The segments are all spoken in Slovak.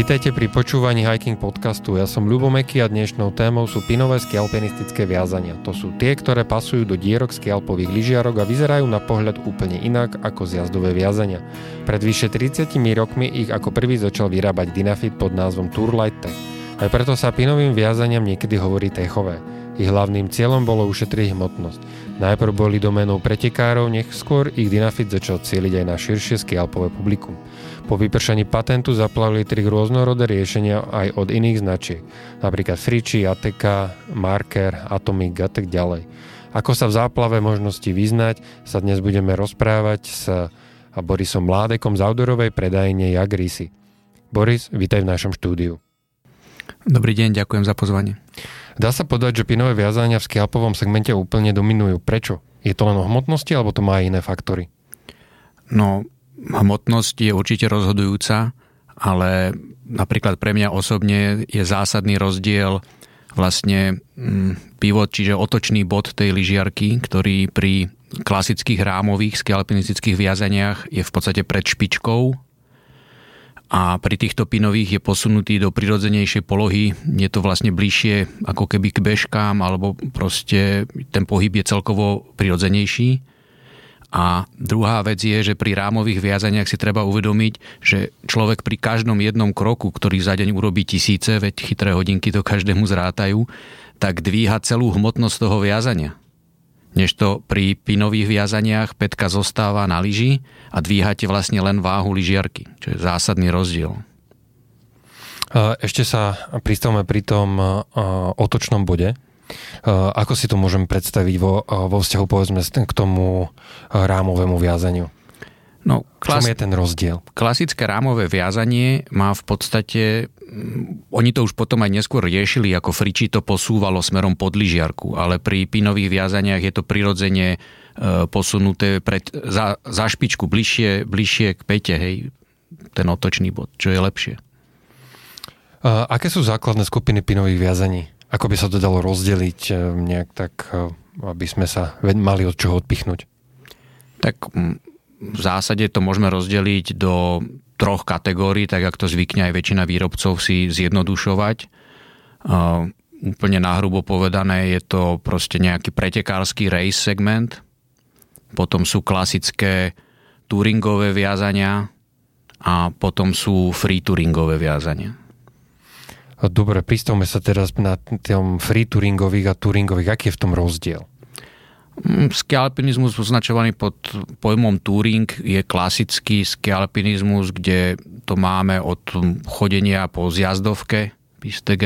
Vítajte pri počúvaní Hiking podcastu. Ja som Ľubomeky a dnešnou témou sú pinové skialpinistické viazania. To sú tie, ktoré pasujú do dierok skialpových lyžiarok a vyzerajú na pohľad úplne inak ako zjazdové viazania. Pred vyše 30 rokmi ich ako prvý začal vyrábať Dynafit pod názvom Tourlight Tech. Aj preto sa pinovým viazaniam niekedy hovorí techové. Ich hlavným cieľom bolo ušetriť hmotnosť. Najprv boli domenou pretekárov, nech skôr ich Dynafit začal cieliť aj na širšie skialpové publikum. Po vypršaní patentu zaplavili tri rôznorodé riešenia aj od iných značiek, napríklad Friči, Ateka, Marker, Atomic a tak ďalej. Ako sa v záplave možnosti vyznať, sa dnes budeme rozprávať s Borisom Mládekom z outdoorovej predajne Jagrisi. Boris, vítaj v našom štúdiu. Dobrý deň, ďakujem za pozvanie. Dá sa povedať, že pinové viazania v skialpovom segmente úplne dominujú. Prečo? Je to len o hmotnosti alebo to má aj iné faktory? No, hmotnosť je určite rozhodujúca, ale napríklad pre mňa osobne je zásadný rozdiel vlastne mm, pivot, čiže otočný bod tej lyžiarky, ktorý pri klasických rámových skialpinistických viazaniach je v podstate pred špičkou a pri týchto pinových je posunutý do prirodzenejšej polohy. Je to vlastne bližšie ako keby k bežkám, alebo proste ten pohyb je celkovo prirodzenejší. A druhá vec je, že pri rámových viazaniach si treba uvedomiť, že človek pri každom jednom kroku, ktorý za deň urobí tisíce, veď chytré hodinky to každému zrátajú, tak dvíha celú hmotnosť toho viazania. Než to pri pinových viazaniach petka zostáva na lyži a dvíhate vlastne len váhu lyžiarky, čo je zásadný rozdiel. Ešte sa pristavme pri tom otočnom bode. Ako si to môžem predstaviť vo, vo vzťahu povedzme k tomu rámovému viazaniu? No, klas... Čom je ten rozdiel? Klasické rámové viazanie má v podstate, mm, oni to už potom aj neskôr riešili, ako Friči to posúvalo smerom pod lyžiarku, ale pri pinových viazaniach je to prirodzene posunuté pred, za, za špičku, bližšie, bližšie k pete, hej, ten otočný bod, čo je lepšie. Aké sú základné skupiny pinových viazaní? Ako by sa to dalo rozdeliť eh, nejak tak, eh, aby sme sa mali od čoho odpichnúť? Tak mm, v zásade to môžeme rozdeliť do troch kategórií, tak ako to zvykne aj väčšina výrobcov si zjednodušovať. Uh, úplne nahrubo povedané je to proste nejaký pretekársky race segment, potom sú klasické touringové viazania a potom sú free touringové viazania. Dobre, pristavme sa teraz na tým free touringových a touringových. Aký je v tom rozdiel? Mm, skialpinizmus označovaný pod pojmom touring je klasický skialpinizmus, kde to máme od chodenia po zjazdovke, PSTG,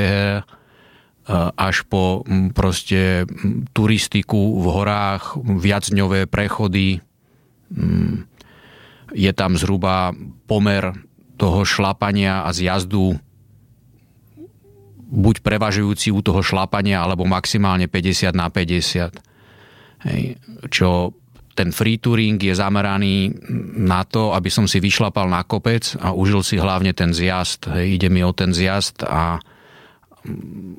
až po mm, proste mm, turistiku v horách, viacňové prechody. Je tam zhruba pomer toho šlapania a zjazdu buď prevažujúci u toho šlapania, alebo maximálne 50 na 50. Hej, čo ten free touring je zameraný na to, aby som si vyšlapal na kopec a užil si hlavne ten zjazd. Hej, ide mi o ten zjazd a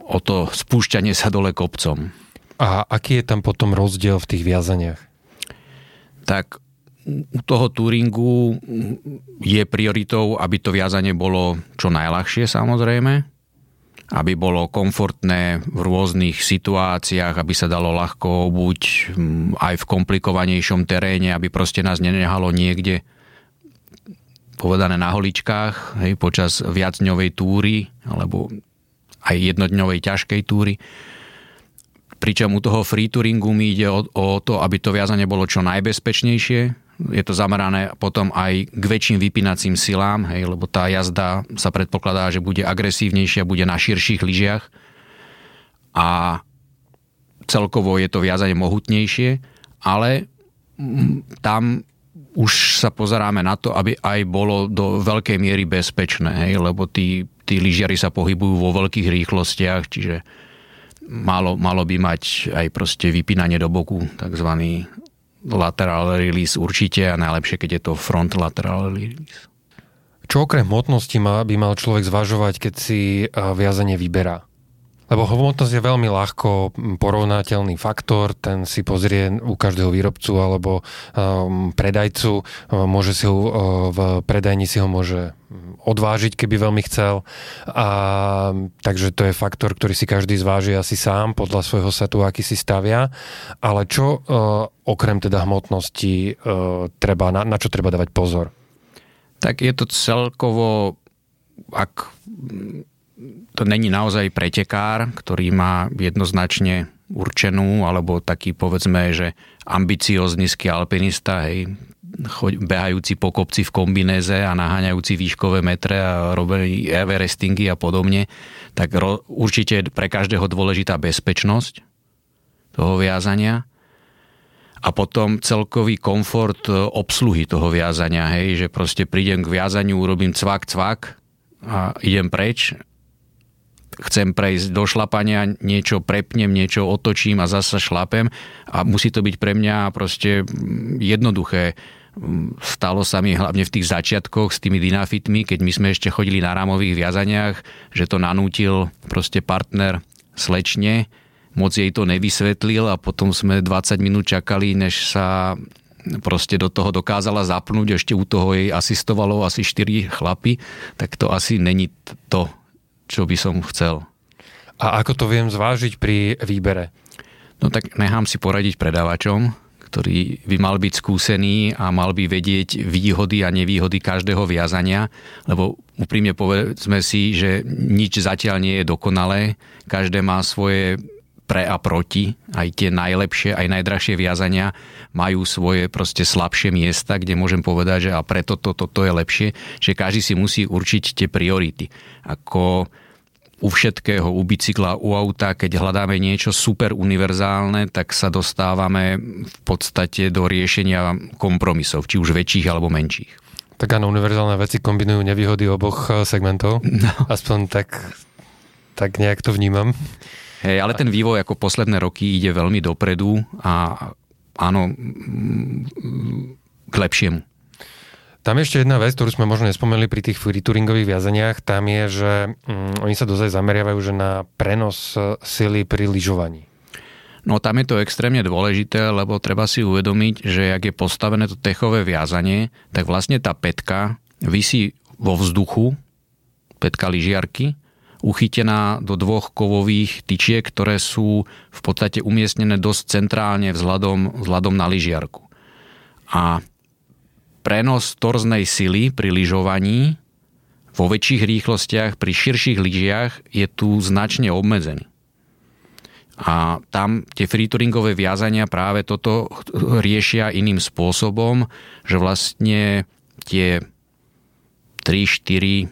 o to spúšťanie sa dole kopcom. A aký je tam potom rozdiel v tých viazaniach? Tak u toho touringu je prioritou, aby to viazanie bolo čo najľahšie samozrejme aby bolo komfortné v rôznych situáciách, aby sa dalo ľahko buď mm, aj v komplikovanejšom teréne, aby proste nás nenehalo niekde povedané na holičkách hej, počas viacdňovej túry alebo aj jednodňovej ťažkej túry. Pričom u toho free touringu mi ide o, o to, aby to viazanie bolo čo najbezpečnejšie, je to zamerané potom aj k väčším vypínacím silám, hej, lebo tá jazda sa predpokladá, že bude agresívnejšia, bude na širších lyžiach. A celkovo je to viazanie mohutnejšie, ale tam už sa pozeráme na to, aby aj bolo do veľkej miery bezpečné, hej, lebo tí, tí lyžiari sa pohybujú vo veľkých rýchlostiach, čiže malo, malo by mať aj proste vypínanie do boku, takzvaný lateral release určite a najlepšie, keď je to front lateral release. Čo okrem hmotnosti má, by mal človek zvažovať, keď si viazanie vyberá? Lebo hmotnosť je veľmi ľahko porovnateľný faktor, ten si pozrie u každého výrobcu alebo um, predajcu, um, môže si ho uh, v predajni si ho môže odvážiť, keby veľmi chcel. A, takže to je faktor, ktorý si každý zváži asi sám podľa svojho setu, aký si stavia. Ale čo uh, okrem teda hmotnosti uh, treba, na, na čo treba dávať pozor? Tak je to celkovo, ak to není naozaj pretekár, ktorý má jednoznačne určenú, alebo taký povedzme, že ambiciózny ski alpinista, hej, behajúci po kopci v kombinéze a naháňajúci výškové metre a robili everestingy a podobne, tak ro, určite pre každého dôležitá bezpečnosť toho viazania. A potom celkový komfort obsluhy toho viazania, hej, že proste prídem k viazaniu, urobím cvak, cvak a idem preč chcem prejsť do šlapania, niečo prepnem, niečo otočím a zasa šlapem a musí to byť pre mňa proste jednoduché. Stalo sa mi hlavne v tých začiatkoch s tými dynafitmi, keď my sme ešte chodili na rámových viazaniach, že to nanútil proste partner slečne, moc jej to nevysvetlil a potom sme 20 minút čakali, než sa proste do toho dokázala zapnúť, ešte u toho jej asistovalo asi 4 chlapy, tak to asi není to, čo by som chcel. A ako to viem zvážiť pri výbere? No tak nechám si poradiť predávačom, ktorý by mal byť skúsený a mal by vedieť výhody a nevýhody každého viazania, lebo úprimne povedzme si, že nič zatiaľ nie je dokonalé, každé má svoje pre a proti, aj tie najlepšie, aj najdrahšie viazania majú svoje proste slabšie miesta, kde môžem povedať, že a preto toto to, to je lepšie, že každý si musí určiť tie priority. Ako u všetkého, u bicykla, u auta, keď hľadáme niečo super univerzálne, tak sa dostávame v podstate do riešenia kompromisov, či už väčších alebo menších. Tak áno, univerzálne veci kombinujú nevýhody oboch eh, segmentov. No. Aspoň tak, tak nejak to vnímam. Hej, ale ten vývoj ako posledné roky ide veľmi dopredu a áno, k lepšiemu. Tam ešte jedna vec, ktorú sme možno nespomenuli pri tých free touringových viazaniach, tam je, že mm, oni sa dozaj zameriavajú že na prenos e, sily pri lyžovaní. No tam je to extrémne dôležité, lebo treba si uvedomiť, že ak je postavené to techové viazanie, tak vlastne tá petka vysí vo vzduchu, petka lyžiarky, uchytená do dvoch kovových tyčiek, ktoré sú v podstate umiestnené dosť centrálne vzhľadom, vzhľadom na lyžiarku. A prenos torznej sily pri lyžovaní vo väčších rýchlostiach, pri širších lyžiach je tu značne obmedzený. A tam tie freetouringové viazania práve toto riešia iným spôsobom, že vlastne tie 3, 4,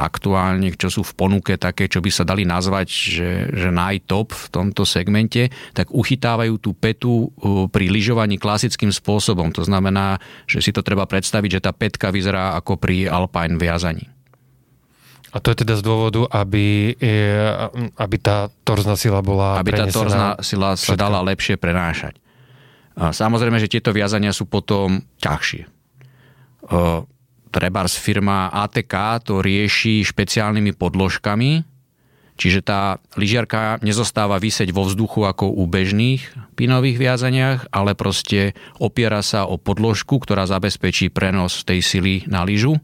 aktuálne, čo sú v ponuke také, čo by sa dali nazvať, že, že najtop v tomto segmente, tak uchytávajú tú petu uh, pri lyžovaní klasickým spôsobom. To znamená, že si to treba predstaviť, že tá petka vyzerá ako pri alpine viazaní. A to je teda z dôvodu, aby, aby tá torzná sila bola Aby tá torzná sila sa dala lepšie prenášať. Samozrejme, že tieto viazania sú potom ťažšie. Trebárs firma ATK to rieši špeciálnymi podložkami, čiže tá lyžiarka nezostáva vyseť vo vzduchu ako u bežných pinových viazaniach, ale proste opiera sa o podložku, ktorá zabezpečí prenos tej sily na lyžu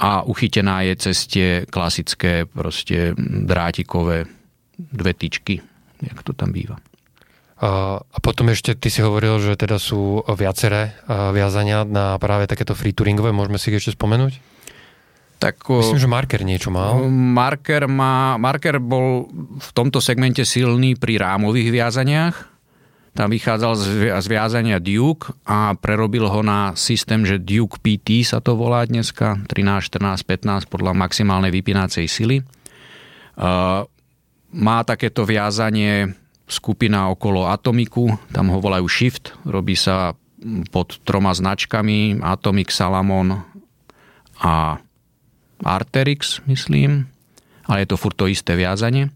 a uchytená je cez tie klasické proste drátikové dve tyčky, jak to tam býva. A potom ešte ty si hovoril, že teda sú viaceré viazania na práve takéto free touringové, môžeme si ich ešte spomenúť? Tak, Myslím, že Marker niečo mal. Marker, má, Marker bol v tomto segmente silný pri rámových viazaniach. Tam vychádzal z, viazania Duke a prerobil ho na systém, že Duke PT sa to volá dneska, 13, 14, 15 podľa maximálnej vypínacej sily. Má takéto viazanie skupina okolo Atomiku, tam ho volajú Shift, robí sa pod troma značkami, Atomic, Salamon a Arterix, myslím, ale je to furt to isté viazanie.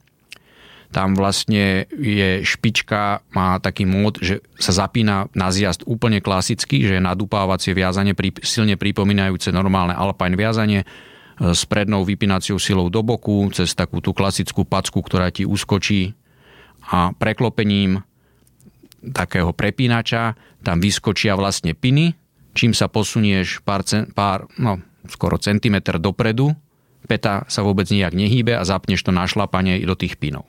Tam vlastne je špička, má taký mód, že sa zapína na zjazd úplne klasicky, že je nadupávacie viazanie, silne pripomínajúce normálne alpine viazanie. s prednou vypínacou silou do boku, cez takú tú klasickú packu, ktorá ti uskočí a preklopením takého prepínača tam vyskočia vlastne piny, čím sa posunieš pár, pár no, skoro centimetr dopredu, peta sa vôbec nijak nehýbe a zapneš to na šlapanie do tých pinov.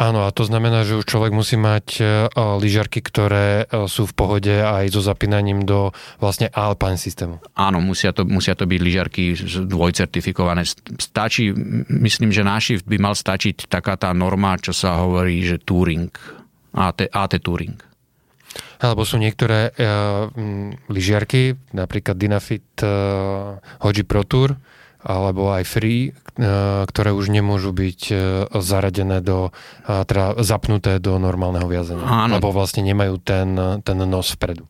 Áno, a to znamená, že už človek musí mať e, lyžiarky, ktoré e, sú v pohode aj so zapínaním do vlastne Alpine systému. Áno, musia to, musia to byť lyžiarky dvojcertifikované. Stačí, myslím, že naši by mal stačiť taká tá norma, čo sa hovorí, že Touring, AT, AT Touring. Alebo sú niektoré uh, lyžiarky, napríklad Dynafit uh, Hoji Pro Tour, alebo aj free, e, ktoré už nemôžu byť e, zaradené do, teda zapnuté do normálneho viazania. Áno. Lebo vlastne nemajú ten, ten nos vpredu.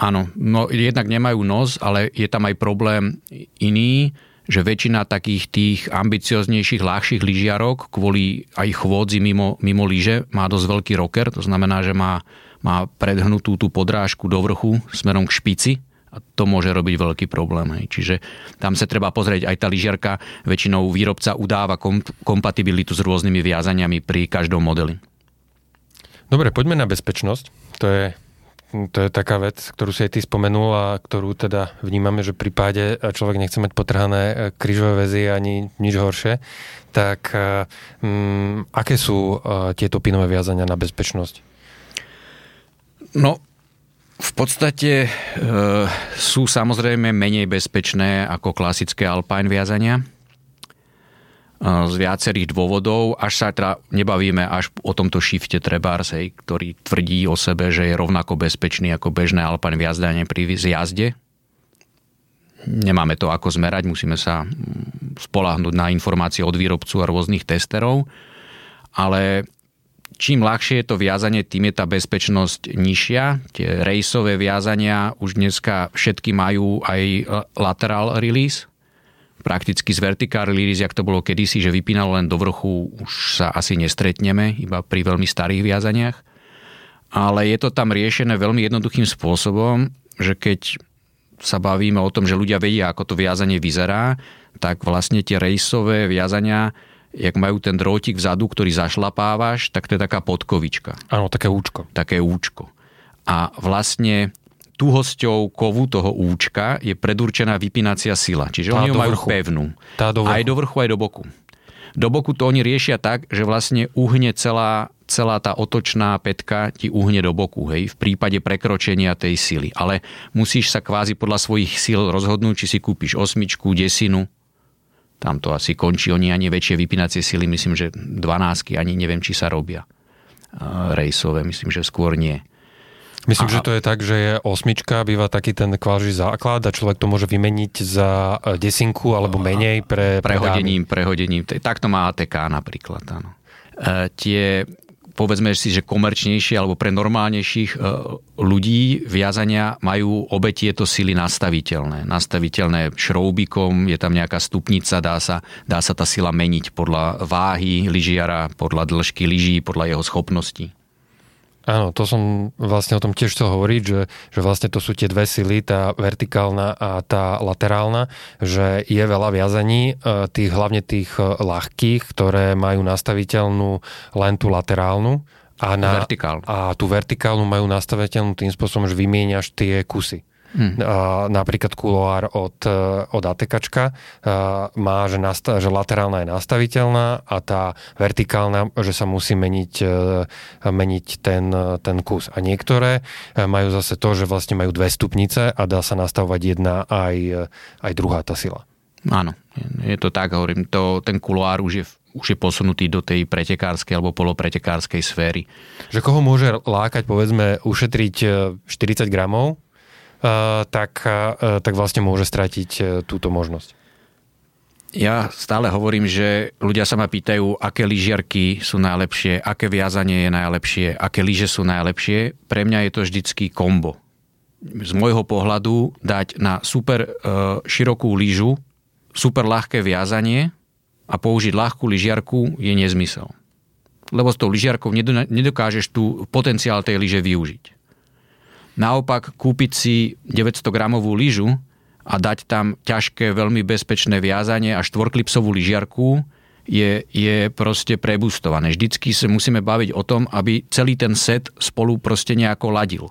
Áno, no jednak nemajú nos, ale je tam aj problém iný, že väčšina takých tých ambicioznejších, ľahších lyžiarok kvôli aj chôdzi mimo, mimo lyže má dosť veľký rocker, to znamená, že má, má predhnutú tú podrážku do vrchu smerom k špici a to môže robiť veľký problém. Hej. Čiže tam sa treba pozrieť, aj tá lyžiarka, väčšinou výrobca udáva kom- kompatibilitu s rôznymi viazaniami pri každom modeli. Dobre, poďme na bezpečnosť. To je, to je taká vec, ktorú si aj ty spomenul a ktorú teda vnímame, že pri páde človek nechce mať potrhané e, krížové väzy ani nič horšie. Tak um, aké sú uh, tieto pinové viazania na bezpečnosť? No, v podstate e, sú samozrejme menej bezpečné ako klasické alpine viazania e, z viacerých dôvodov, až sa teda nebavíme až o tomto shifte Trebars, hej, ktorý tvrdí o sebe, že je rovnako bezpečný ako bežné alpine viazdanie pri zjazde. Nemáme to ako zmerať, musíme sa mm, spolahnúť na informácie od výrobcu a rôznych testerov, ale čím ľahšie je to viazanie, tým je tá bezpečnosť nižšia. Tie rejsové viazania už dneska všetky majú aj e, lateral release, prakticky z vertical release, jak to bolo kedysi, že vypínalo len do vrchu, už sa asi nestretneme, iba pri veľmi starých viazaniach. Ale je to tam riešené veľmi jednoduchým spôsobom, že keď sa bavíme o tom, že ľudia vedia, ako to viazanie vyzerá, tak vlastne tie rejsové viazania jak majú ten drótik vzadu, ktorý zašlapávaš, tak to je taká podkovička. Áno, také účko. Také účko. A vlastne tuhosťou kovu toho účka je predurčená vypínacia sila. Čiže tá oni ju majú vrchu. pevnú. Tá do vrchu. Aj do vrchu, aj do boku. Do boku to oni riešia tak, že vlastne uhne celá, celá tá otočná petka ti uhne do boku, hej, v prípade prekročenia tej sily. Ale musíš sa kvázi podľa svojich síl rozhodnúť, či si kúpiš osmičku, desinu, tam to asi končí, oni ani väčšie vypínacie sily, myslím, že 12 ani neviem, či sa robia rejsové, myslím, že skôr nie. Myslím, a... že to je tak, že je osmička, býva taký ten kváži základ a človek to môže vymeniť za e, desinku alebo menej pre... Prehodením, prehodením. Tak to má ATK napríklad, áno. E, tie povedzme si, že komerčnejšie alebo pre normálnejších e, ľudí viazania majú obe tieto sily nastaviteľné. Nastaviteľné šroubikom, je tam nejaká stupnica, dá sa, dá sa tá sila meniť podľa váhy lyžiara, podľa dĺžky lyží, podľa jeho schopností. Áno, to som vlastne o tom tiež chcel hovoriť, že, že vlastne to sú tie dve sily, tá vertikálna a tá laterálna, že je veľa viazaní, e, tých, hlavne tých e, ľahkých, ktoré majú nastaviteľnú len tú laterálnu a, na, a tú vertikálnu majú nastaviteľnú tým spôsobom, že vymieňaš tie kusy. Hmm. Napríklad kuloár od, e, od ATKčka má, že, nasta- že laterálna je nastaviteľná a tá vertikálna, že sa musí meniť, e, meniť ten, ten kus. A niektoré e, majú zase to, že vlastne majú dve stupnice a dá sa nastavovať jedna aj, aj druhá tá sila. Áno, je to tak, hovorím, to, ten kuloár už je už je posunutý do tej pretekárskej alebo polopretekárskej sféry. Že koho môže lákať, povedzme, ušetriť 40 gramov tak, eh, tak vlastne môže stratiť eh, túto možnosť. Ja stále hovorím, že ľudia sa ma pýtajú, aké lyžiarky sú najlepšie, aké viazanie je najlepšie, aké lyže sú najlepšie. Pre mňa je to vždycky kombo. Z môjho pohľadu dať na super širokú lyžu super ľahké viazanie a použiť ľahkú lyžiarku je nezmysel. Lebo s tou lyžiarkou nedokážeš tu potenciál tej lyže využiť. Naopak kúpiť si 900 gramovú lyžu a dať tam ťažké, veľmi bezpečné viazanie a štvorklipsovú lyžiarku je, je proste prebustované. Vždycky sa musíme baviť o tom, aby celý ten set spolu proste nejako ladil.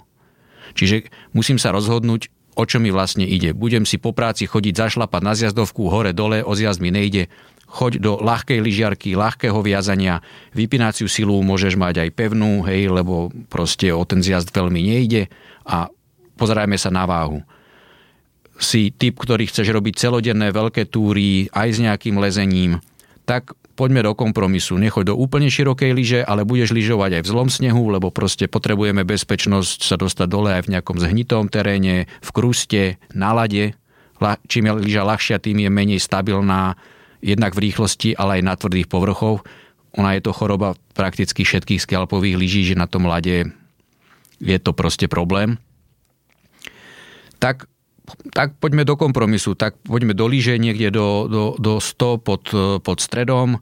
Čiže musím sa rozhodnúť, o čo mi vlastne ide. Budem si po práci chodiť zašlapať na zjazdovku hore dole, o zjazd mi nejde. Choď do ľahkej lyžiarky, ľahkého viazania, vypínaciu silu môžeš mať aj pevnú, hej, lebo proste o ten zjazd veľmi nejde a pozerajme sa na váhu. Si typ, ktorý chceš robiť celodenné veľké túry aj s nejakým lezením, tak poďme do kompromisu. Nechoď do úplne širokej lyže, ale budeš lyžovať aj v zlom snehu, lebo proste potrebujeme bezpečnosť sa dostať dole aj v nejakom zhnitom teréne, v kruste, na lade. Čím je lyža ľahšia, tým je menej stabilná jednak v rýchlosti, ale aj na tvrdých povrchoch. Ona je to choroba prakticky všetkých skalpových lyží, že na tom lade je to proste problém. Tak tak poďme do kompromisu, tak poďme do lyže niekde do, do, do 100 pod, pod stredom,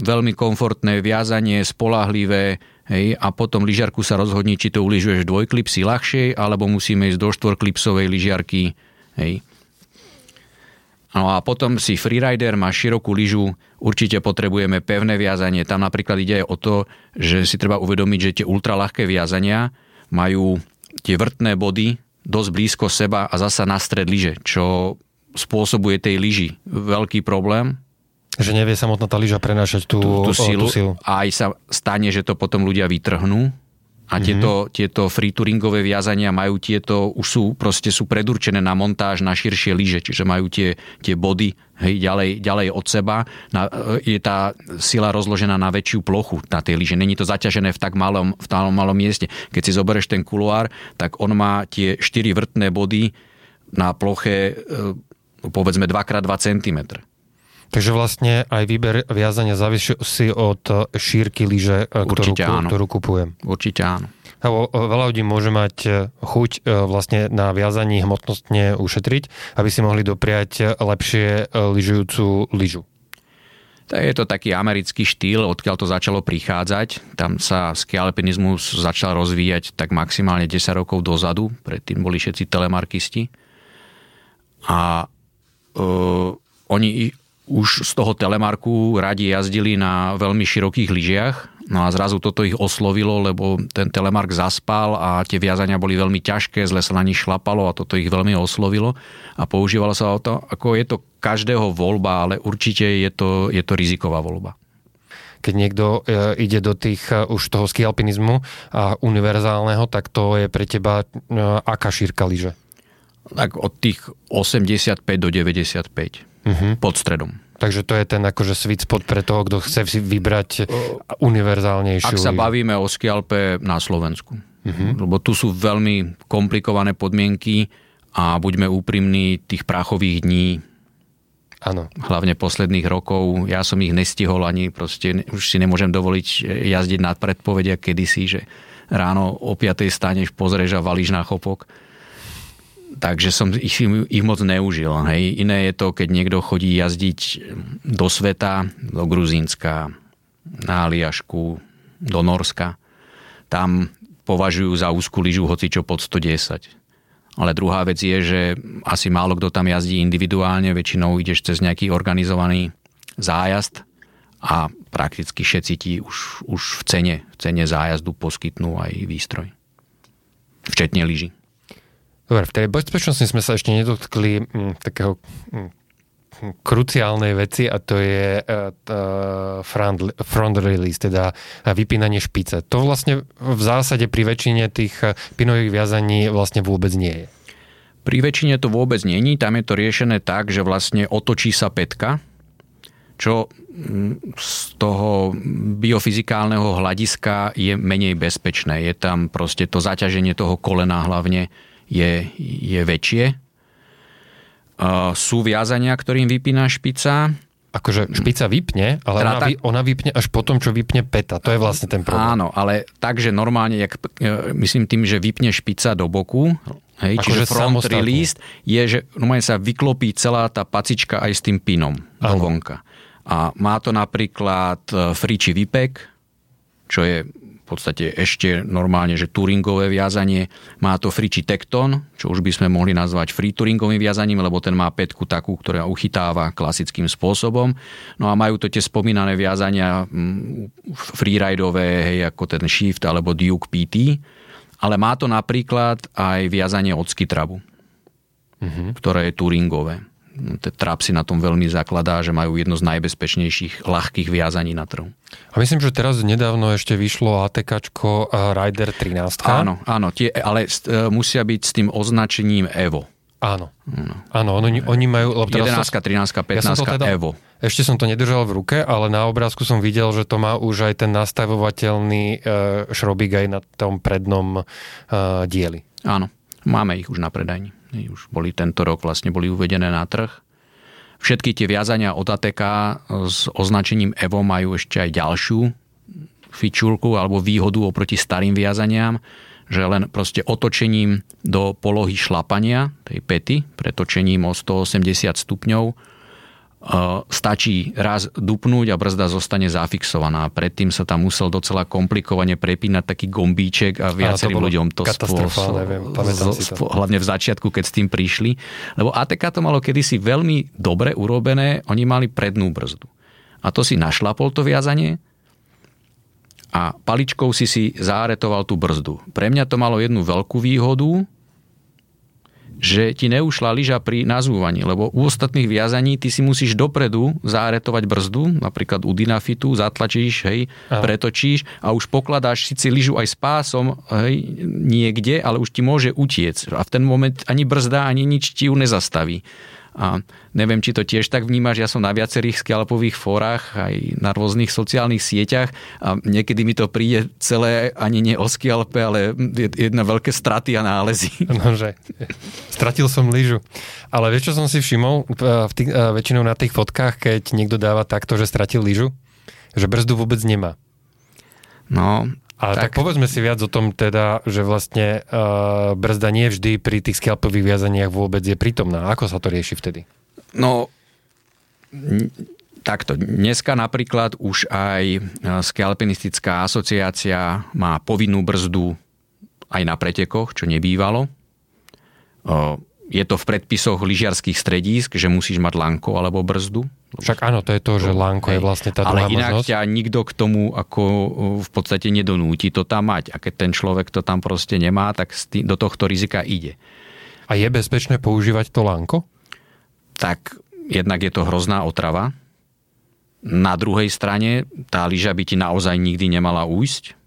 veľmi komfortné viazanie, spolahlivé, hej, a potom lyžiarku sa rozhodni, či to ulyžuješ dvojklipsy ľahšej, alebo musíme ísť do štvorklipsovej lyžiarky, hej. No a potom si freerider, má širokú lyžu, určite potrebujeme pevné viazanie. Tam napríklad ide o to, že si treba uvedomiť, že tie ultralahké viazania majú tie vrtné body, dosť blízko seba a zasa na stred lyže, čo spôsobuje tej lyži veľký problém. Že nevie samotná tá lyža prenášať tú, tú, tú, silu, tú silu. A aj sa stane, že to potom ľudia vytrhnú a mm-hmm. tieto, tieto free touringové viazania majú tieto, už sú proste sú predurčené na montáž na širšie lyže, čiže majú tie, tie body hej, ďalej, ďalej od seba. Na, je tá sila rozložená na väčšiu plochu na tej lyže. Není to zaťažené v tak malom, v tak malom mieste. Keď si zoberieš ten kuloár, tak on má tie 4 vrtné body na ploche e, povedzme 2x2 cm. Takže vlastne aj výber viazania závisí od šírky lyže, e, ktorú, ktorú kupujem. Určite áno. Lebo e, veľa ľudí môže mať e, chuť vlastne na viazaní hmotnostne ušetriť, aby si mohli dopriať lepšie lyžujúcu lyžu. Je to taký americký štýl, odkiaľ to začalo prichádzať. Tam sa ski alpinizmus začal rozvíjať tak maximálne 10 rokov dozadu, predtým boli všetci telemarkisti. A uh, oni už z toho telemarku radi jazdili na veľmi širokých lyžiach. No a zrazu toto ich oslovilo, lebo ten telemark zaspal a tie viazania boli veľmi ťažké, zle sa na nich šlapalo a toto ich veľmi oslovilo. A používalo sa o to, ako je to každého voľba, ale určite je to, je to riziková voľba keď niekto e, ide do tých e, už toho skialpinizmu a univerzálneho, tak to je pre teba e, aká šírka lyže? Tak od tých 85 do 95 uh-huh. pod stredom. Takže to je ten akože sweet spot pre toho, kto chce si vybrať univerzálnejšiu. Ak sa bavíme o skialpe na Slovensku. Uh-huh. Lebo tu sú veľmi komplikované podmienky a buďme úprimní, tých prachových dní Áno. Hlavne posledných rokov. Ja som ich nestihol ani proste, už si nemôžem dovoliť jazdiť nad predpovedia kedysi, že ráno o 5. staneš, pozrieš a valíš na chopok takže som ich, ich moc neužil. Hej. Iné je to, keď niekto chodí jazdiť do sveta, do Gruzínska, na Aliašku, do Norska. Tam považujú za úzkú lyžu čo pod 110. Ale druhá vec je, že asi málo kto tam jazdí individuálne, väčšinou ideš cez nejaký organizovaný zájazd a prakticky všetci ti už, už v cene, v cene zájazdu poskytnú aj výstroj. Včetne lyži. Dobre, v tej bezpečnosti sme sa ešte nedotkli m, mm, takého m, mm, kruciálnej veci a to je uh, front, front release, teda vypínanie špice. To vlastne v zásade pri väčšine tých e, pinových viazaní vlastne vôbec nie je. Pri väčšine to vôbec není, tam je to riešené tak, že vlastne otočí sa petka, čo mm, z toho biofyzikálneho hľadiska je menej bezpečné. Je tam proste to zaťaženie toho kolena hlavne je, je väčšie. Sú viazania, ktorým vypína špica. Akože špica vypne, ale teda ona, tak, ona vypne až potom, čo vypne peta. To je vlastne ten problém. Áno, ale takže normálne, jak, e, myslím tým, že vypne špica do boku, hej, ako čiže front samostatne. release, je, že normálne sa vyklopí celá tá pacička aj s tým pinom do vonka. A má to napríklad e, Friči Vipek, čo je podstate ešte normálne, že touringové viazanie. Má to Friči Tekton, čo už by sme mohli nazvať free touringovým viazaním, lebo ten má petku takú, ktorá uchytáva klasickým spôsobom. No a majú to tie spomínané viazania mm, freeridové, hej, ako ten Shift alebo Duke PT. Ale má to napríklad aj viazanie od skitrabu, mm-hmm. ktoré je touringové trap si na tom veľmi zakladá, že majú jedno z najbezpečnejších ľahkých viazaní na trhu. A myslím, že teraz nedávno ešte vyšlo ATK Rider 13. Áno, áno, tie, ale e, musia byť s tým označením Evo. Áno. No. Áno, oni, oni majú... 11, 13, 15 ja teda, Evo. Ešte som to nedržal v ruke, ale na obrázku som videl, že to má už aj ten nastavovateľný uh, šrobík aj na tom prednom uh, dieli. Áno, máme ich už na predajni. Už boli tento rok vlastne boli uvedené na trh. Všetky tie viazania od ATK s označením EVO majú ešte aj ďalšiu fičúrku alebo výhodu oproti starým viazaniam, že len proste otočením do polohy šlapania tej pety, pretočením o 180 stupňov stačí raz dupnúť a brzda zostane zafixovaná. Predtým sa tam musel docela komplikovane prepínať taký gombíček a viacerým to ľuďom to spôsob, neviem, si to. hlavne v začiatku, keď s tým prišli. Lebo ATK to malo kedysi veľmi dobre urobené, oni mali prednú brzdu. A to si našlapol to viazanie a paličkou si si záretoval tú brzdu. Pre mňa to malo jednu veľkú výhodu, že ti neušla lyža pri nazúvaní, lebo u ostatných viazaní ty si musíš dopredu záretovať brzdu, napríklad u Dynafitu, zatlačíš, hej, Aha. pretočíš a už pokladáš síce lyžu aj s pásom hej, niekde, ale už ti môže utiec. A v ten moment ani brzda, ani nič ti ju nezastaví. A neviem, či to tiež tak vnímaš, ja som na viacerých skialpových fórach, aj na rôznych sociálnych sieťach a niekedy mi to príde celé ani nie o skialpe, ale jedna veľké straty a nálezy. Nože, stratil som lyžu. Ale vieš, čo som si všimol v tých, väčšinou na tých fotkách, keď niekto dáva takto, že stratil lyžu? Že brzdu vôbec nemá. No, ale tak. tak povedzme si viac o tom teda, že vlastne uh, brzda nie vždy pri tých skalpových viazaniach vôbec je prítomná. Ako sa to rieši vtedy? No, takto. Dneska napríklad už aj e, Skalpinistická asociácia má povinnú brzdu aj na pretekoch, čo nebývalo. Je to v predpisoch lyžiarských stredísk, že musíš mať lanko alebo brzdu. Však áno, to je to, že lánko je vlastne tá druhá Ale inak možnosť. ťa nikto k tomu ako v podstate nedonúti to tam mať. A keď ten človek to tam proste nemá, tak do tohto rizika ide. A je bezpečné používať to lánko? Tak jednak je to hrozná otrava. Na druhej strane tá lyža by ti naozaj nikdy nemala újsť.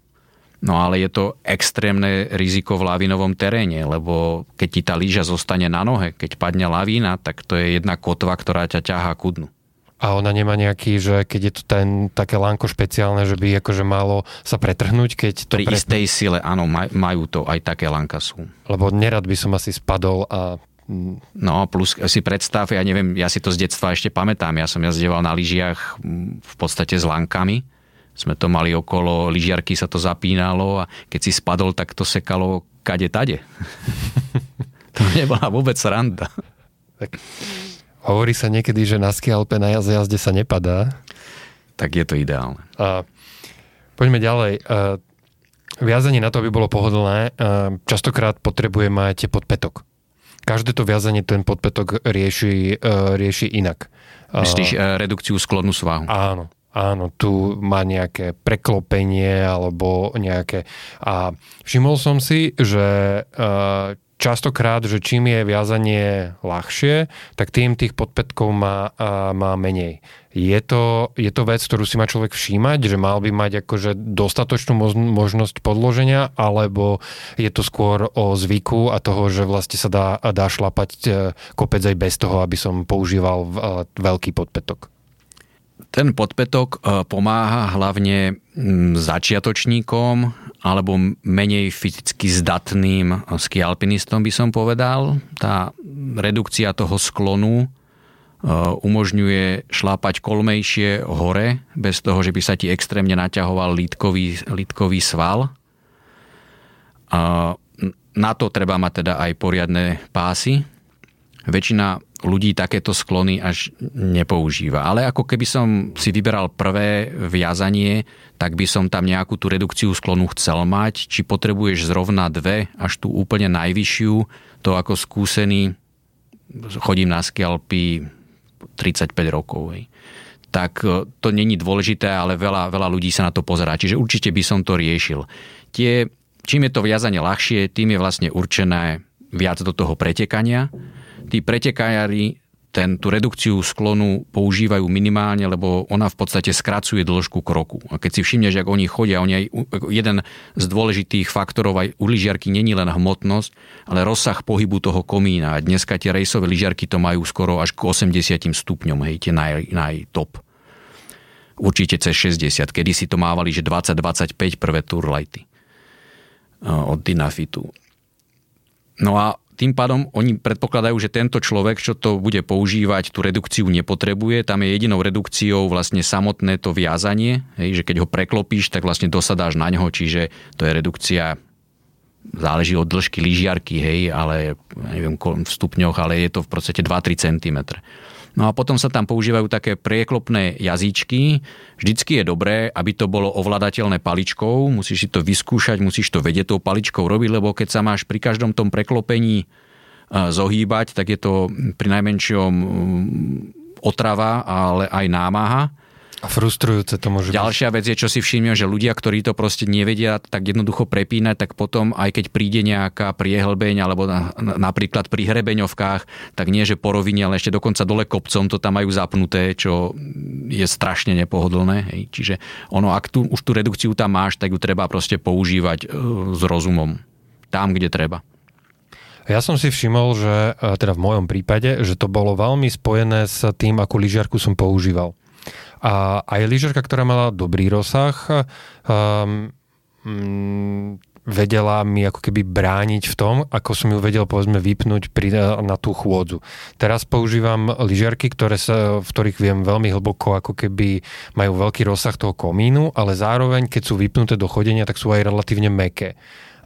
No ale je to extrémne riziko v lavinovom teréne, lebo keď ti tá lyža zostane na nohe, keď padne lavína, tak to je jedna kotva, ktorá ťa ťahá ku dnu. A ona nemá nejaký, že keď je to ten, také lánko špeciálne, že by akože malo sa pretrhnúť, keď to... Pri pre... istej sile, áno, majú to, aj také lánka sú. Lebo nerad by som asi spadol a No plus si predstav, ja neviem, ja si to z detstva ešte pamätám, ja som jazdieval na lyžiach v podstate s lankami, sme to mali okolo lyžiarky, sa to zapínalo a keď si spadol, tak to sekalo kade tade. to nebola vôbec sranda. Tak Hovorí sa niekedy, že na skialpe na jazde sa nepadá. Tak je to ideálne. A, poďme ďalej. A, viazanie na to, aby bolo pohodlné, a, častokrát potrebuje mať podpetok. Každé to viazanie ten podpetok rieši, a, rieši inak. Myslíš redukciu sklonu svahu? Áno. Áno, tu má nejaké preklopenie alebo nejaké... A všimol som si, že častokrát, že čím je viazanie ľahšie, tak tým tých podpätkov má, má menej. Je to, je to vec, ktorú si má človek všímať, že mal by mať akože dostatočnú možnosť podloženia, alebo je to skôr o zvyku a toho, že vlastne sa dá, dá šlapať e, kopec aj bez toho, aby som používal veľký podpätok? Ten podpätok e, pomáha hlavne začiatočníkom alebo menej fyzicky zdatným skialpinistom by som povedal. Tá redukcia toho sklonu e, umožňuje šlápať kolmejšie hore, bez toho, že by sa ti extrémne naťahoval lítkový, lítkový sval. Na to treba mať teda aj poriadne pásy. Väčšina ľudí takéto sklony až nepoužíva. Ale ako keby som si vyberal prvé viazanie, tak by som tam nejakú tú redukciu sklonu chcel mať. Či potrebuješ zrovna dve, až tú úplne najvyššiu, to ako skúsený, chodím na skialpy 35 rokov. Hej tak e, to není dôležité, ale veľa, veľa ľudí sa na to pozerá. Čiže určite by som to riešil. Tie, čím je to viazanie ľahšie, tým je vlastne určené viac do toho pretekania. Tí pretekári ten, tú redukciu sklonu používajú minimálne, lebo ona v podstate skracuje dĺžku kroku. A keď si všimneš, ako oni chodia, oni aj, jeden z dôležitých faktorov aj u lyžiarky není len hmotnosť, ale rozsah pohybu toho komína. A dneska tie rejsové lyžiarky to majú skoro až k 80 stupňom, hej, tie naj, naj top. Určite cez 60. Kedy si to mávali, že 20-25 prvé turlighty od Dynafitu. No a tým pádom oni predpokladajú, že tento človek, čo to bude používať, tú redukciu nepotrebuje. Tam je jedinou redukciou vlastne samotné to viazanie, hej, že keď ho preklopíš, tak vlastne dosadáš na ňo, čiže to je redukcia záleží od dĺžky lyžiarky, hej, ale neviem v stupňoch, ale je to v podstate 2-3 cm. No a potom sa tam používajú také prieklopné jazyčky. Vždycky je dobré, aby to bolo ovladateľné paličkou. Musíš si to vyskúšať, musíš to vedieť tou paličkou robiť, lebo keď sa máš pri každom tom preklopení e, zohýbať, tak je to pri najmenšom mm, otrava, ale aj námaha. A frustrujúce to môže Ďalšia byť. vec je, čo si všimnem, že ľudia, ktorí to proste nevedia tak jednoducho prepínať, tak potom aj keď príde nejaká priehlbeň alebo na, na, napríklad pri hrebeňovkách, tak nie že po rovine, ale ešte dokonca dole kopcom to tam majú zapnuté, čo je strašne nepohodlné. Hej. Čiže ono, ak tu, už tú redukciu tam máš, tak ju treba proste používať e, s rozumom. Tam, kde treba. Ja som si všimol, že e, teda v mojom prípade, že to bolo veľmi spojené s tým, akú lyžiarku som používal. A aj lyžerka, ktorá mala dobrý rozsah, um, um, vedela mi ako keby brániť v tom, ako som ju vedel povedzme vypnúť pri, na tú chôdzu. Teraz používam lyžiarky, ktoré sa, v ktorých viem veľmi hlboko ako keby majú veľký rozsah toho komínu, ale zároveň keď sú vypnuté do chodenia, tak sú aj relatívne meké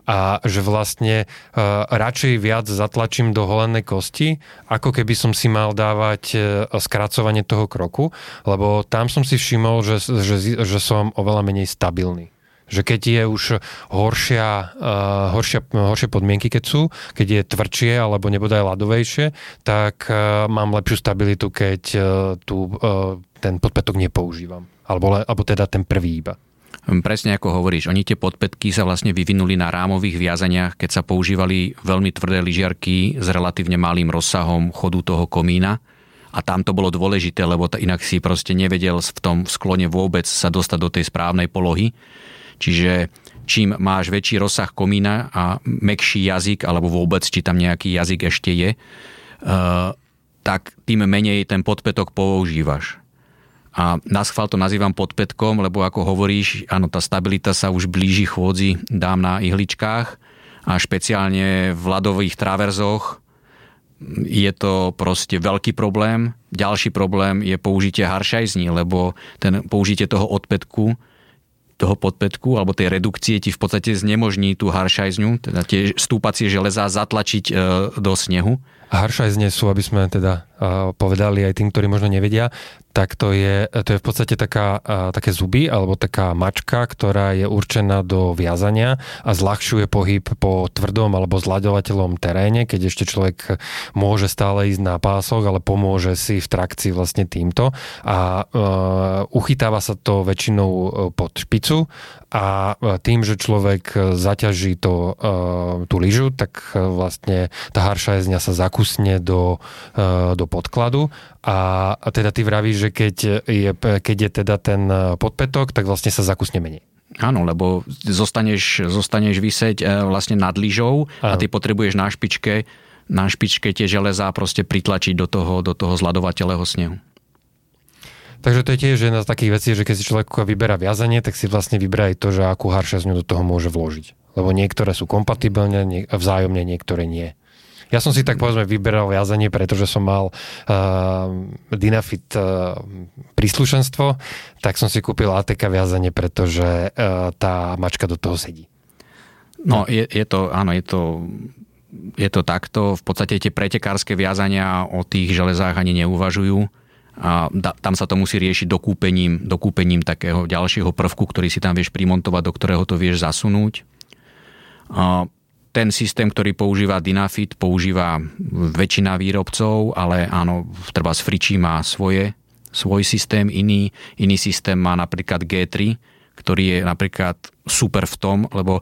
a že vlastne uh, radšej viac zatlačím do holenej kosti, ako keby som si mal dávať uh, skracovanie toho kroku, lebo tam som si všimol, že, že, že som oveľa menej stabilný že keď je už horšia, uh, horšia, horšie podmienky, keď sú, keď je tvrdšie alebo nebodaj ľadovejšie, tak uh, mám lepšiu stabilitu, keď uh, tu, uh, ten podpätok nepoužívam. Alebo, alebo teda ten prvý iba. Hm, presne ako hovoríš, oni tie podpätky sa vlastne vyvinuli na rámových viazaniach, keď sa používali veľmi tvrdé lyžiarky s relatívne malým rozsahom chodu toho komína. A tam to bolo dôležité, lebo inak si proste nevedel v tom sklone vôbec sa dostať do tej správnej polohy. Čiže čím máš väčší rozsah komína a mekší jazyk, alebo vôbec, či tam nejaký jazyk ešte je, eh, tak tým menej ten podpätok používaš. A na schvál to nazývam podpätkom, lebo ako hovoríš, áno, tá stabilita sa už blíži chôdzi dám na ihličkách a špeciálne v ľadových traverzoch je to proste veľký problém. Ďalší problém je použitie haršajzni, lebo ten použitie toho odpätku toho podpätku alebo tej redukcie ti v podstate znemožní tú haršajzňu, teda tie stúpacie železá zatlačiť e, do snehu. A haršajzne sú, aby sme teda povedali aj tým, ktorí možno nevedia, tak to je, to je v podstate taká, také zuby alebo taká mačka, ktorá je určená do viazania a zľahšuje pohyb po tvrdom alebo zľadovateľom teréne, keď ešte človek môže stále ísť na pásoch, ale pomôže si v trakcii vlastne týmto. A uh, uchytáva sa to väčšinou e, pod špicu a e, tým, že človek zaťaží to, tú lyžu, tak vlastne tá harša jezňa sa zakusne do, do podkladu a, a teda ty vravíš, že keď je, keď je teda ten podpetok, tak vlastne sa zakusne menej. Áno, lebo zostaneš, zostaneš vysieť e, vlastne nad lyžou a ty potrebuješ na špičke, na špičke tie železá proste pritlačiť do toho, do toho zladovateľného snehu. Takže to je tiež jedna z takých vecí, že keď si človek vyberá viazanie, tak si vlastne vyberá aj to, že akú haršezňu do toho môže vložiť. Lebo niektoré sú kompatibilne, vzájomne, niektoré nie. Ja som si tak povedzme vyberal viazanie, pretože som mal uh, Dynafit uh, príslušenstvo, tak som si kúpil ATK viazanie, pretože uh, tá mačka do toho sedí. No, je, je to, áno, je to je to takto. V podstate tie pretekárske viazania o tých železách ani neuvažujú a da, tam sa to musí riešiť dokúpením, dokúpením takého ďalšieho prvku, ktorý si tam vieš primontovať, do ktorého to vieš zasunúť. A ten systém, ktorý používa Dynafit, používa väčšina výrobcov, ale áno, treba z Friči má svoje, svoj systém, iný, iný systém má napríklad G3, ktorý je napríklad super v tom, lebo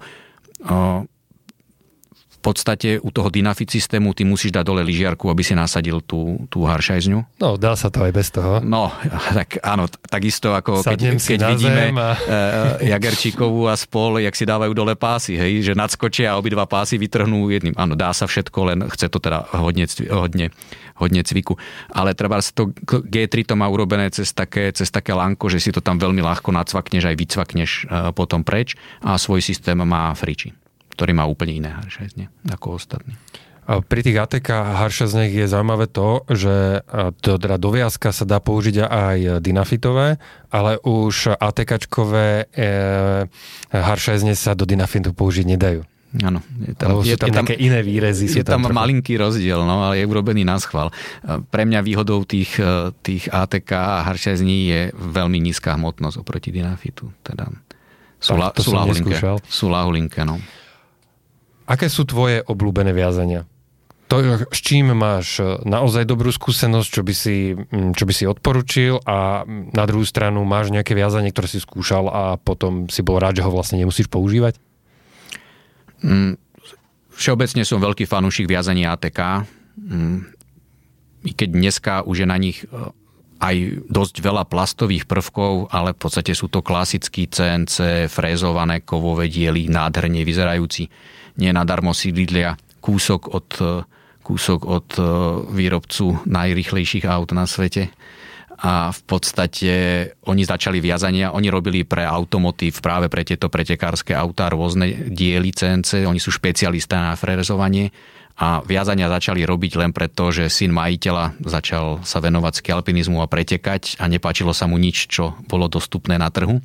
podstate u toho Dynafit systému ty musíš dať dole lyžiarku, aby si nasadil tú, tú haršajzňu. No, dá sa to aj bez toho. No, tak áno, takisto ako keď, keď vidíme a... Eh, Jagerčíkovú a spol, jak si dávajú dole pásy, hej, že nadskočia a obidva pásy vytrhnú jedným. Áno, dá sa všetko, len chce to teda hodne, hodne, hodne cviku. Ale treba to G3 to má urobené cez také, cez také lanko, že si to tam veľmi ľahko nacvakneš aj vycvakneš eh, potom preč a svoj systém má friči ktorý má úplne iné haršajzne ako ostatní. Pri tých ATK haršaznech je zaujímavé to, že teda do viazka sa dá použiť aj dynafitové, ale už ATKčkové e, haršajzne sa do dynafitu použiť nedajú. Áno. Je tam, je, tam, je tam také iné výrezy. Je tam, tam malinký rozdiel, no, ale je urobený na schvál. Pre mňa výhodou tých, e, tých ATK a haršajzní je veľmi nízka hmotnosť oproti dynafitu. Teda sú, la, sú, lahulinké, sú lahulinké, no. Aké sú tvoje obľúbené viazania? To, s čím máš naozaj dobrú skúsenosť, čo by si, čo by si odporučil a na druhú stranu máš nejaké viazanie, ktoré si skúšal a potom si bol rád, že ho vlastne nemusíš používať? Mm, všeobecne som veľký fanúšik viazania ATK. Mm, I keď dneska už je na nich e, aj dosť veľa plastových prvkov, ale v podstate sú to klasický CNC, frézované kovové diely, nádherne vyzerajúci nie nadarmo sídlia kúsok od, kúsok od e, výrobcu najrychlejších aut na svete. A v podstate oni začali viazania, oni robili pre automotív, práve pre tieto pretekárske autá rôzne diely CNC, oni sú špecialisté na frezovanie a viazania začali robiť len preto, že syn majiteľa začal sa venovať skialpinizmu a pretekať a nepáčilo sa mu nič, čo bolo dostupné na trhu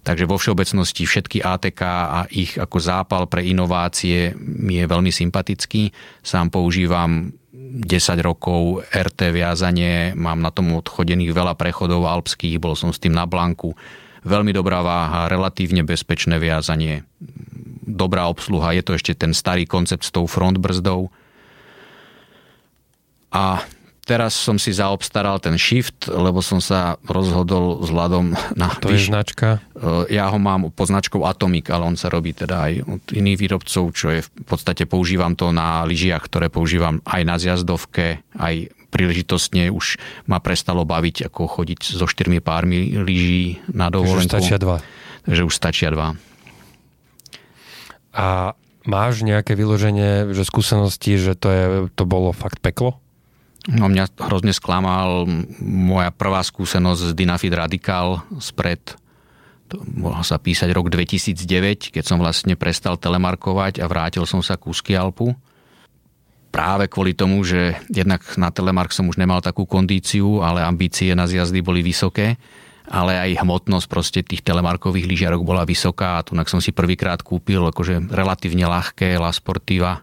Takže vo všeobecnosti všetky ATK a ich ako zápal pre inovácie mi je veľmi sympatický. Sám používam 10 rokov RT viazanie, mám na tom odchodených veľa prechodov alpských, bol som s tým na Blanku. Veľmi dobrá váha, relatívne bezpečné viazanie, dobrá obsluha, je to ešte ten starý koncept s tou frontbrzdou. A teraz som si zaobstaral ten Shift, lebo som sa rozhodol vzhľadom na... To je značka? E, ja ho mám pod značkou Atomic, ale on sa robí teda aj od iných výrobcov, čo je v podstate používam to na lyžiach, ktoré používam aj na zjazdovke, aj príležitostne už ma prestalo baviť, ako chodiť so štyrmi pármi lyží na dovolenku. Takže už stačia dva. Takže už stačia dva. A máš nejaké vyloženie, že skúsenosti, že to, je, to bolo fakt peklo? No mňa hrozne sklamal moja prvá skúsenosť z Dynafit Radical spred mohol sa písať rok 2009, keď som vlastne prestal telemarkovať a vrátil som sa ku Skialpu. Práve kvôli tomu, že jednak na telemark som už nemal takú kondíciu, ale ambície na zjazdy boli vysoké, ale aj hmotnosť proste tých telemarkových lyžiarok bola vysoká a tu som si prvýkrát kúpil akože relatívne ľahké La Sportiva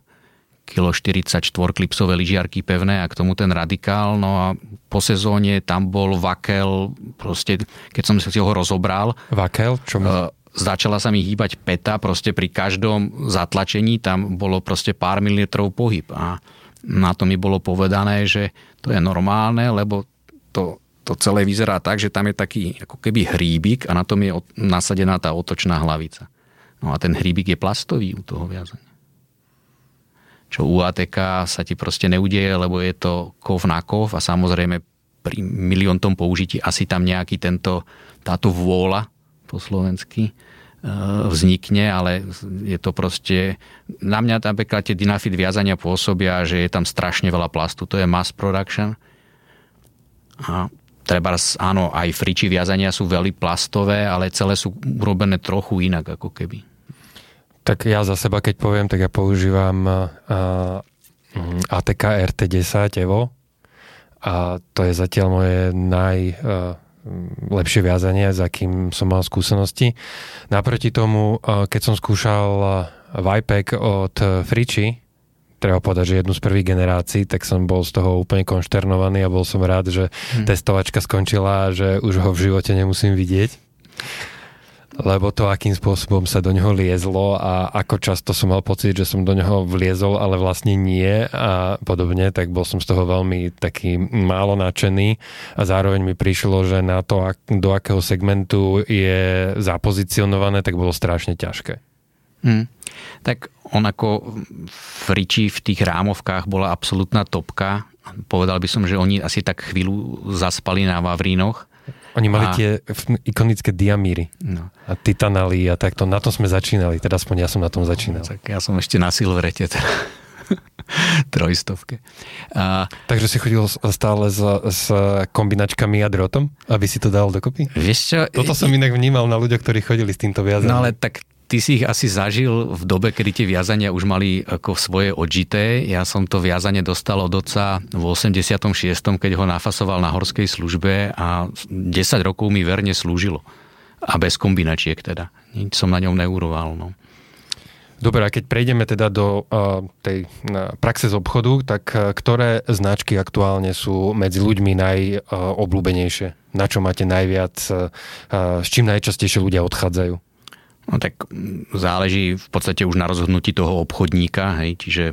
kilo 44 klipsové lyžiarky pevné a k tomu ten radikál. No a po sezóne tam bol vakel, proste keď som si ho rozobral. Vakel? Čo uh, začala sa mi hýbať peta, proste pri každom zatlačení tam bolo proste pár milimetrov pohyb a na to mi bolo povedané, že to je normálne, lebo to, to celé vyzerá tak, že tam je taký ako keby hríbik a na tom je nasadená tá otočná hlavica. No a ten hríbik je plastový u toho viazania čo u ATK sa ti proste neudeje, lebo je to kov na kov a samozrejme pri milióntom použití asi tam nejaký tento, táto vôľa po slovensky e, vznikne, ale je to proste... Na mňa napríklad tie Dynafit viazania pôsobia, že je tam strašne veľa plastu. To je mass production. A treba, áno, aj friči viazania sú veľmi plastové, ale celé sú urobené trochu inak, ako keby. Tak ja za seba, keď poviem, tak ja používam ATK RT10 Evo a to je zatiaľ moje najlepšie uh, viazanie, za kým som mal skúsenosti. Naproti tomu, uh, keď som skúšal uh, Vipack od Friči, treba povedať, že jednu z prvých generácií, tak som bol z toho úplne konšternovaný a bol som rád, že hmm. testovačka skončila a že už ho v živote nemusím vidieť lebo to, akým spôsobom sa do neho liezlo a ako často som mal pocit, že som do neho vliezol, ale vlastne nie a podobne, tak bol som z toho veľmi taký málo nadšený a zároveň mi prišlo, že na to, do akého segmentu je zapozicionované, tak bolo strašne ťažké. Hmm. Tak on ako Friči v tých rámovkách bola absolútna topka. Povedal by som, že oni asi tak chvíľu zaspali na Vavrínoch oni mali a... tie ikonické diamíry no. a titanali a takto. Na tom sme začínali, teda aspoň ja som na tom začínal. Tak ja som ešte na Silverete teda. trojstovke. A... Takže si chodil stále s, s kombinačkami a drotom, aby si to dal dokopy? Vieš čo? Toto som inak vnímal na ľuďoch, ktorí chodili s týmto viazaním. No ale tak ty si ich asi zažil v dobe, kedy tie viazania už mali ako svoje odžité. Ja som to viazanie dostal od oca v 86., keď ho nafasoval na horskej službe a 10 rokov mi verne slúžilo. A bez kombinačiek teda. Nič som na ňom neuroval. No. Dobre, a keď prejdeme teda do uh, tej uh, praxe z obchodu, tak uh, ktoré značky aktuálne sú medzi ľuďmi najobľúbenejšie? Uh, na čo máte najviac? Uh, s čím najčastejšie ľudia odchádzajú? No tak záleží v podstate už na rozhodnutí toho obchodníka, hej, čiže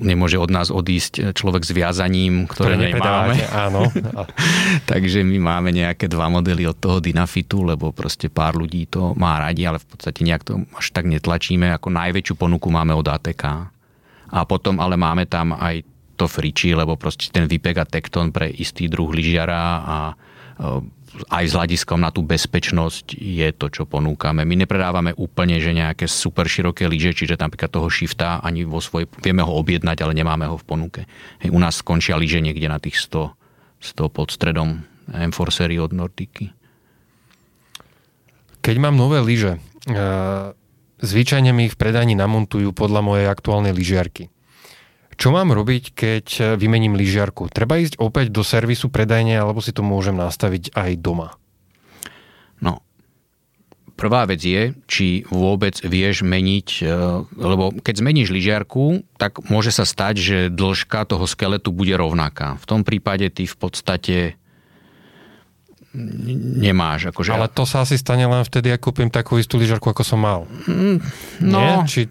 nemôže od nás odísť človek s viazaním, ktoré, ktoré nemáme. Áno. Takže my máme nejaké dva modely od toho Dynafitu, lebo proste pár ľudí to má radi, ale v podstate nejak to až tak netlačíme. Ako najväčšiu ponuku máme od ATK. A potom ale máme tam aj to Friči, lebo proste ten Vipek a Tekton pre istý druh lyžiara a aj s hľadiskom na tú bezpečnosť je to, čo ponúkame. My nepredávame úplne, že nejaké super široké lyže, čiže napríklad toho shifta ani vo svojej, vieme ho objednať, ale nemáme ho v ponuke. Hej, u nás skončia lyže niekde na tých 100, 100 pod stredom M4 od Nordiky. Keď mám nové lyže, zvyčajne mi ich v predaní namontujú podľa mojej aktuálnej lyžiarky. Čo mám robiť, keď vymením lyžiarku? Treba ísť opäť do servisu predajne, alebo si to môžem nastaviť aj doma? No, prvá vec je, či vôbec vieš meniť, e, lebo keď zmeníš lyžiarku, tak môže sa stať, že dĺžka toho skeletu bude rovnaká. V tom prípade ty v podstate nemáš. Akože... Ale to sa asi stane len vtedy, ak kúpim takú istú lyžiarku, ako som mal. Mm, no, Nie? Či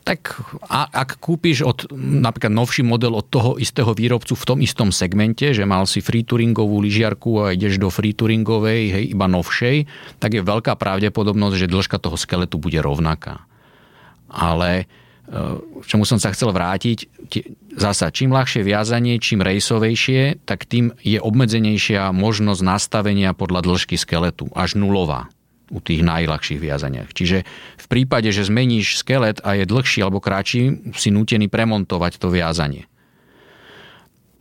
tak a, ak kúpiš od, napríklad novší model od toho istého výrobcu v tom istom segmente, že mal si free touringovú lyžiarku a ideš do free touringovej, hej, iba novšej, tak je veľká pravdepodobnosť, že dĺžka toho skeletu bude rovnaká. Ale k e, čomu som sa chcel vrátiť, zasa čím ľahšie viazanie, čím rejsovejšie, tak tým je obmedzenejšia možnosť nastavenia podľa dĺžky skeletu, až nulová u tých najľahších viazaniach. Čiže v prípade, že zmeníš skelet a je dlhší alebo kratší, si nútený premontovať to viazanie.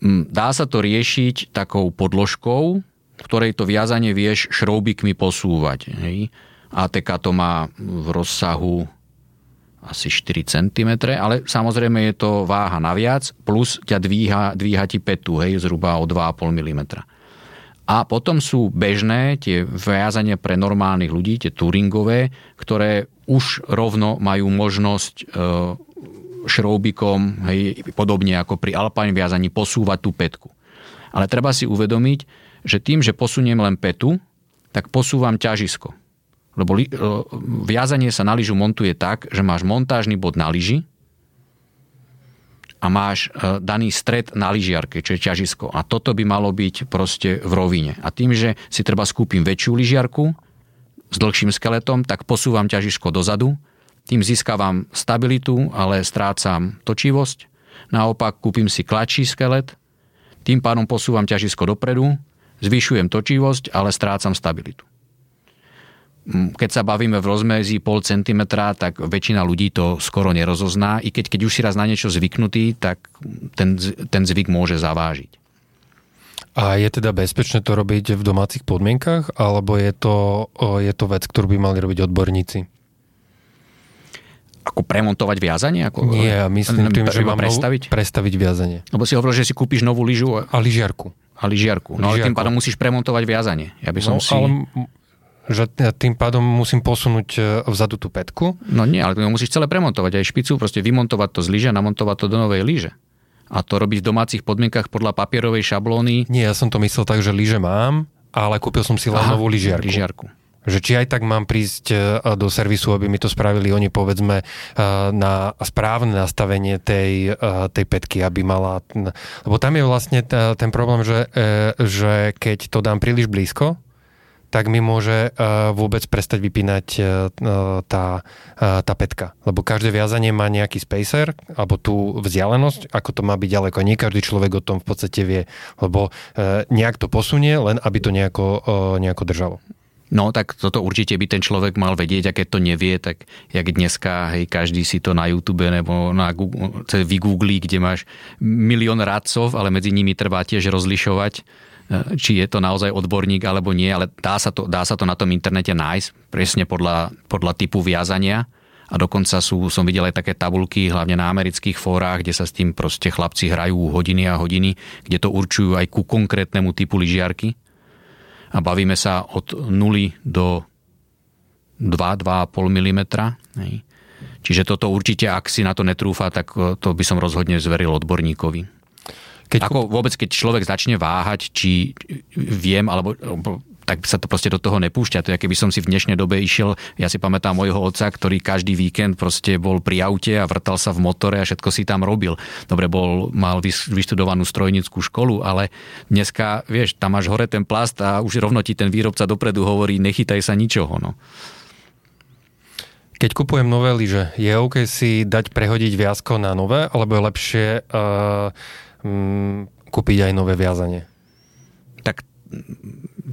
Mm, dá sa to riešiť takou podložkou, ktorej to viazanie vieš šroubikmi posúvať. Hej. ATK to má v rozsahu asi 4 cm, ale samozrejme je to váha naviac, plus ťa dvíha, dvíha ti petu, hej, zhruba o 2,5 mm. A potom sú bežné tie viazania pre normálnych ľudí, tie touringové, ktoré už rovno majú možnosť e, šroubikom, hej, podobne ako pri alpine viazaní, posúvať tú petku. Ale treba si uvedomiť, že tým, že posuniem len petu, tak posúvam ťažisko. Lebo li, e, viazanie sa na lyžu montuje tak, že máš montážny bod na lyži, a máš e, daný stred na lyžiarke, čo je ťažisko. A toto by malo byť proste v rovine. A tým, že si treba skúpim väčšiu lyžiarku s dlhším skeletom, tak posúvam ťažisko dozadu, tým získavam stabilitu, ale strácam točivosť. Naopak kúpim si kladší skelet, tým pádom posúvam ťažisko dopredu, zvyšujem točivosť, ale strácam stabilitu keď sa bavíme v rozmezí pol centimetra, tak väčšina ľudí to skoro nerozozná. I keď, keď už si raz na niečo zvyknutý, tak ten, ten zvyk môže zavážiť. A je teda bezpečné to robiť v domácich podmienkach, alebo je to, je to vec, ktorú by mali robiť odborníci? Ako premontovať viazanie? Ako, Nie, myslím tým, že mám prestaviť? prestaviť viazanie. Lebo si hovoril, že si kúpiš novú lyžu. A lyžiarku. A lyžiarku. No lyžiarku. ale tým pádom musíš premontovať viazanie. Ja by som no, si... Ale Že tým pádom musím posunúť e, vzadu tú petku? No nie, ale musíš celé premontovať. Aj špicu, proste vymontovať to z lyže a namontovať to do novej lyže. A to robiť v domácich podmienkach podľa papierovej šablóny. Nie, ja som to myslel tak, že lyže mám, ale kúpil som si len Aha, novú lyžiarku. lyžiarku. Že či aj tak mám prísť e, do servisu, aby mi to spravili oni povedzme e, na správne nastavenie tej, tej petky, aby mala... Lebo tam je vlastne ten problém, že, že keď to dám príliš blízko, tak mi môže uh, vôbec prestať vypínať uh, tá, uh, tá petka. Lebo každé viazanie má nejaký spacer, alebo tú vzdialenosť, ako to má byť ďaleko. Nie každý človek o tom v podstate vie, lebo nejak to posunie, len aby to nejako, nejako držalo. No, tak toto určite by ten človek mal vedieť a keď to nevie, tak jak dneska, hej, každý si to na YouTube nebo na Google, vygooglí, kde máš milión radcov, ale medzi nimi treba tiež rozlišovať či je to naozaj odborník alebo nie, ale dá sa to, dá sa to na tom internete nájsť presne podľa, podľa typu viazania. A dokonca sú, som videl aj také tabulky, hlavne na amerických fórach, kde sa s tým proste chlapci hrajú hodiny a hodiny, kde to určujú aj ku konkrétnemu typu lyžiarky. A bavíme sa od 0 do 2-2,5 mm. Čiže toto určite, ak si na to netrúfa, tak to by som rozhodne zveril odborníkovi. Keď Ako vôbec, keď človek začne váhať, či viem, alebo, tak sa to proste do toho nepúšťa. To je, keby som si v dnešnej dobe išiel, ja si pamätám môjho otca, ktorý každý víkend proste bol pri aute a vrtal sa v motore a všetko si tam robil. Dobre, bol, mal vyštudovanú strojnickú školu, ale dneska, vieš, tam máš hore ten plast a už rovno ti ten výrobca dopredu hovorí, nechytaj sa ničoho. No. Keď kupujem nové lyže, je OK si dať prehodiť viazko na nové, alebo je lepšie uh, mm, kúpiť aj nové viazanie? Tak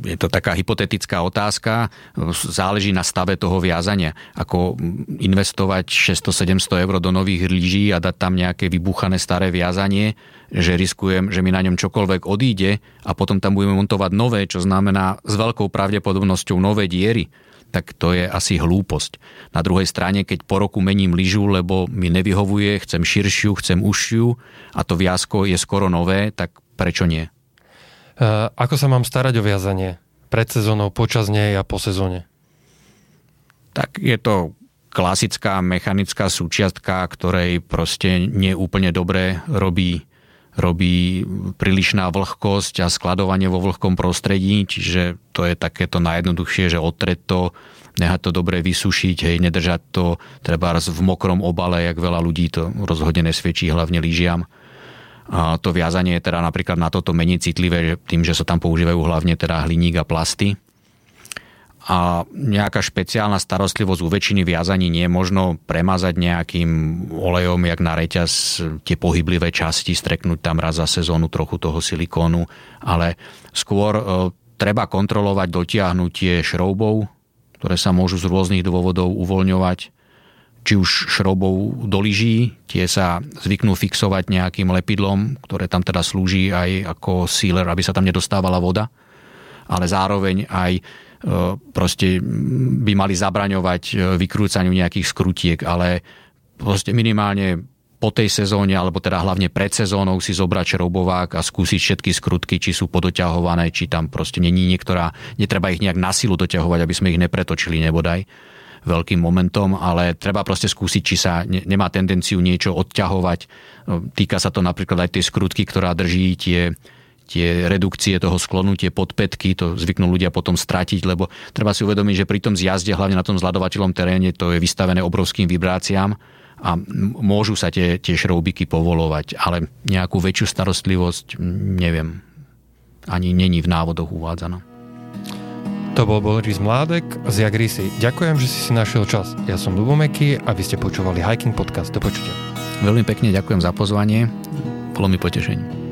je to taká hypotetická otázka, záleží na stave toho viazania. Ako investovať 600-700 eur do nových lyží a dať tam nejaké vybuchané staré viazanie, že riskujem, že mi na ňom čokoľvek odíde a potom tam budeme montovať nové, čo znamená s veľkou pravdepodobnosťou nové diery tak to je asi hlúposť. Na druhej strane, keď po roku mením lyžu, lebo mi nevyhovuje, chcem širšiu, chcem užšiu a to viazko je skoro nové, tak prečo nie? Uh, ako sa mám starať o viazanie? Pred sezónou, počas nej a po sezóne? Tak je to klasická mechanická súčiastka, ktorej proste neúplne dobre robí robí prílišná vlhkosť a skladovanie vo vlhkom prostredí, čiže to je takéto najjednoduchšie, že otreť to, nehať to dobre vysušiť, hej, nedržať to treba v mokrom obale, jak veľa ľudí to rozhodne nesvedčí, hlavne lyžiam. A to viazanie je teda napríklad na toto menej citlivé, tým, že sa tam používajú hlavne teda hliník a plasty a nejaká špeciálna starostlivosť u väčšiny viazaní nie je možno premazať nejakým olejom, jak na reťaz tie pohyblivé časti, streknúť tam raz za sezónu trochu toho silikónu, ale skôr e, treba kontrolovať dotiahnutie šroubov, ktoré sa môžu z rôznych dôvodov uvoľňovať, či už šroubov do lyží, tie sa zvyknú fixovať nejakým lepidlom, ktoré tam teda slúži aj ako sealer, aby sa tam nedostávala voda, ale zároveň aj proste by mali zabraňovať e, vykrúcaniu nejakých skrutiek, ale proste minimálne po tej sezóne, alebo teda hlavne pred sezónou si zobrať šroubovák a skúsiť všetky skrutky, či sú podoťahované, či tam proste není niektorá, netreba ich nejak na silu doťahovať, aby sme ich nepretočili nebodaj veľkým momentom, ale treba proste skúsiť, či sa ne, nemá tendenciu niečo odťahovať. E, týka sa to napríklad aj tej skrutky, ktorá drží tie tie redukcie toho sklonu, tie podpätky, to zvyknú ľudia potom stratiť, lebo treba si uvedomiť, že pri tom zjazde, hlavne na tom zladovateľom teréne, to je vystavené obrovským vibráciám a môžu sa tie, tie šroubiky povolovať, ale nejakú väčšiu starostlivosť neviem. Ani není v návodoch uvádzaná. To bol Boris Mládek z Jagrisy. Ďakujem, že si si našiel čas. Ja som Lubomeky a vy ste počúvali Hiking Podcast. Do počutia. Veľmi pekne ďakujem za pozvanie. Bolo mi potešenie.